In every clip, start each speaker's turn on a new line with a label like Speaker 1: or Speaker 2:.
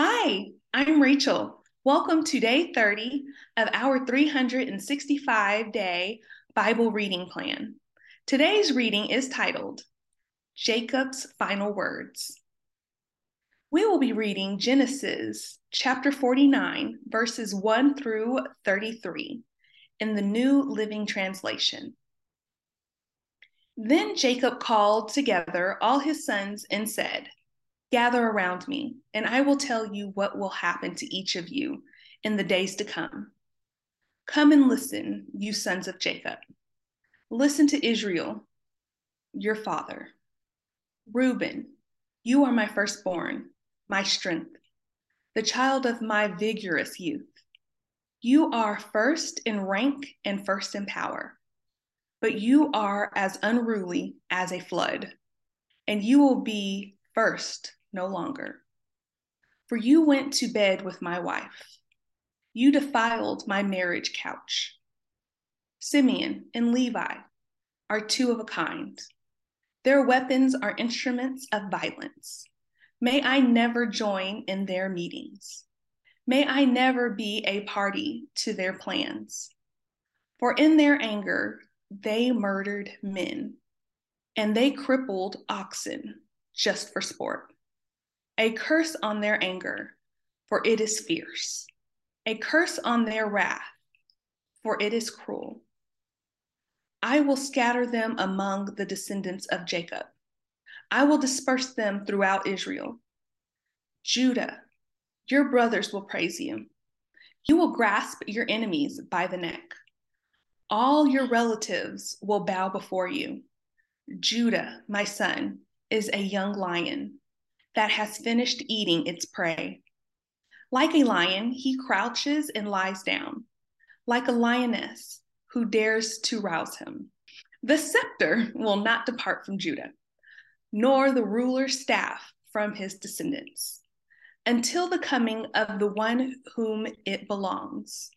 Speaker 1: Hi, I'm Rachel. Welcome to day 30 of our 365 day Bible reading plan. Today's reading is titled Jacob's Final Words. We will be reading Genesis chapter 49, verses 1 through 33 in the New Living Translation. Then Jacob called together all his sons and said, Gather around me, and I will tell you what will happen to each of you in the days to come. Come and listen, you sons of Jacob. Listen to Israel, your father. Reuben, you are my firstborn, my strength, the child of my vigorous youth. You are first in rank and first in power, but you are as unruly as a flood, and you will be first no longer. For you went to bed with my wife. You defiled my marriage couch. Simeon and Levi are two of a kind. Their weapons are instruments of violence. May I never join in their meetings. May I never be a party to their plans. For in their anger, they murdered men, and they crippled oxen just for sport. A curse on their anger, for it is fierce. A curse on their wrath, for it is cruel. I will scatter them among the descendants of Jacob. I will disperse them throughout Israel. Judah, your brothers will praise you. You will grasp your enemies by the neck. All your relatives will bow before you. Judah, my son, is a young lion that has finished eating its prey. Like a lion, he crouches and lies down, like a lioness who dares to rouse him. The scepter will not depart from Judah, nor the ruler's staff from his descendants, until the coming of the one whom it belongs,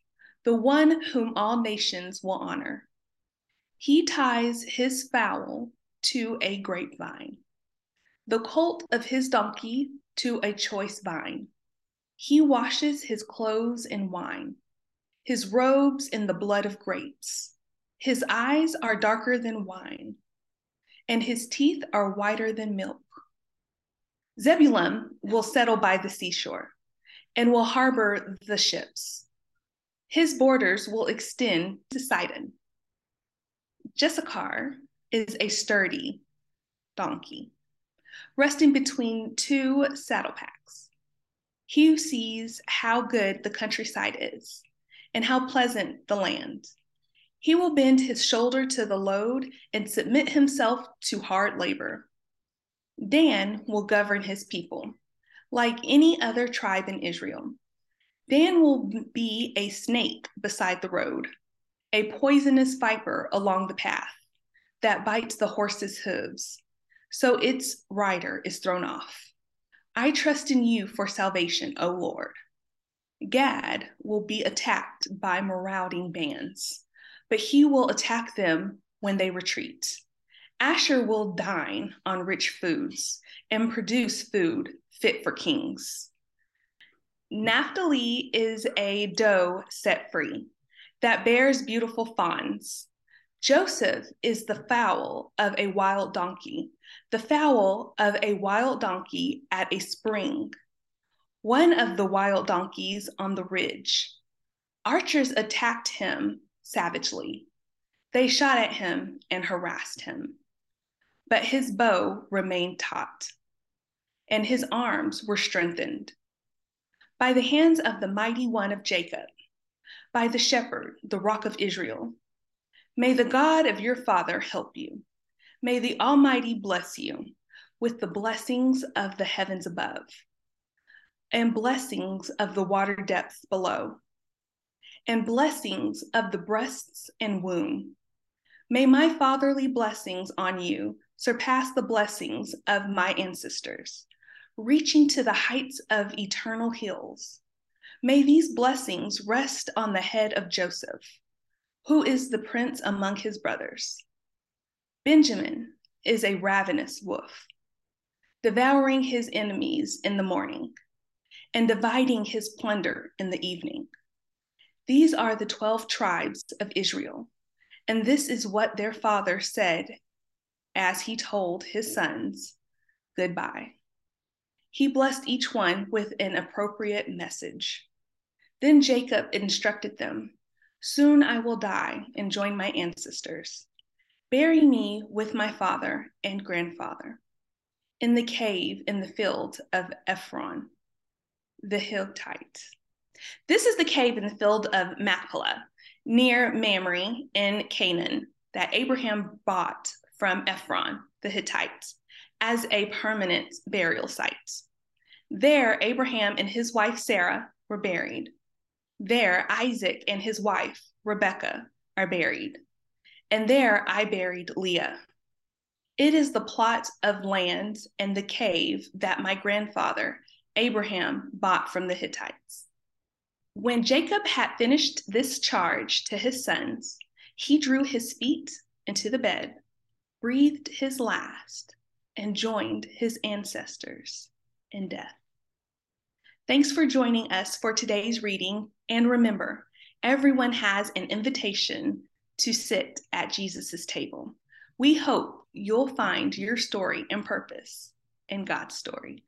Speaker 1: the one whom all nations will honor. He ties his foal to a grapevine the colt of his donkey to a choice vine. He washes his clothes in wine, his robes in the blood of grapes. His eyes are darker than wine, and his teeth are whiter than milk. Zebulun will settle by the seashore and will harbor the ships. His borders will extend to Sidon. Issachar is a sturdy donkey resting between two saddle packs. Hugh sees how good the countryside is and how pleasant the land. He will bend his shoulder to the load and submit himself to hard labor. Dan will govern his people like any other tribe in Israel. Dan will be a snake beside the road, a poisonous viper along the path that bites the horse's hooves so its rider is thrown off. I trust in you for salvation, O Lord. Gad will be attacked by marauding bands, but he will attack them when they retreat. Asher will dine on rich foods and produce food fit for kings. Naphtali is a doe set free that bears beautiful fawns. Joseph is the foal of a wild donkey, the foal of a wild donkey at a spring, one of the wild donkeys on the ridge. Archers attacked him savagely. They shot at him and harassed him. But his bow remained taut, and his arms were strengthened. By the hands of the mighty one of Jacob, by the shepherd, the rock of Israel. May the God of your father help you. May the Almighty bless you with the blessings of the heavens above and blessings of the water depths below and blessings of the breasts and womb. May my fatherly blessings on you surpass the blessings of my ancestors, reaching to the heights of eternal hills. May these blessings rest on the head of Joseph who is the prince among his brothers. Benjamin is a ravenous wolf, devouring his enemies in the morning, and dividing his plunder in the evening. These are the 12 tribes of Israel, and this is what their father said as he told his sons goodbye. He blessed each one with an appropriate message. Then Jacob instructed them Soon I will die and join my ancestors. Bury me with my father and grandfather in the cave in the field of Ephron, the Hittite. This is the cave in the field of Machpelah, near Mamre in Canaan, that Abraham bought from Ephron, the Hittite, as a permanent burial site. There, Abraham and his wife Sarah were buried. There, Isaac and his wife Rebecca, are buried. And there, I buried Leah. It is the plot of land and the cave that my grandfather, Abraham, bought from the Hittites. When Jacob had finished this charge to his sons, he drew his feet into the bed, breathed his last, and joined his ancestors in death. Thanks for joining us for today's reading. And remember, everyone has an invitation to sit at Jesus' table. We hope you'll find your story and purpose in God's story.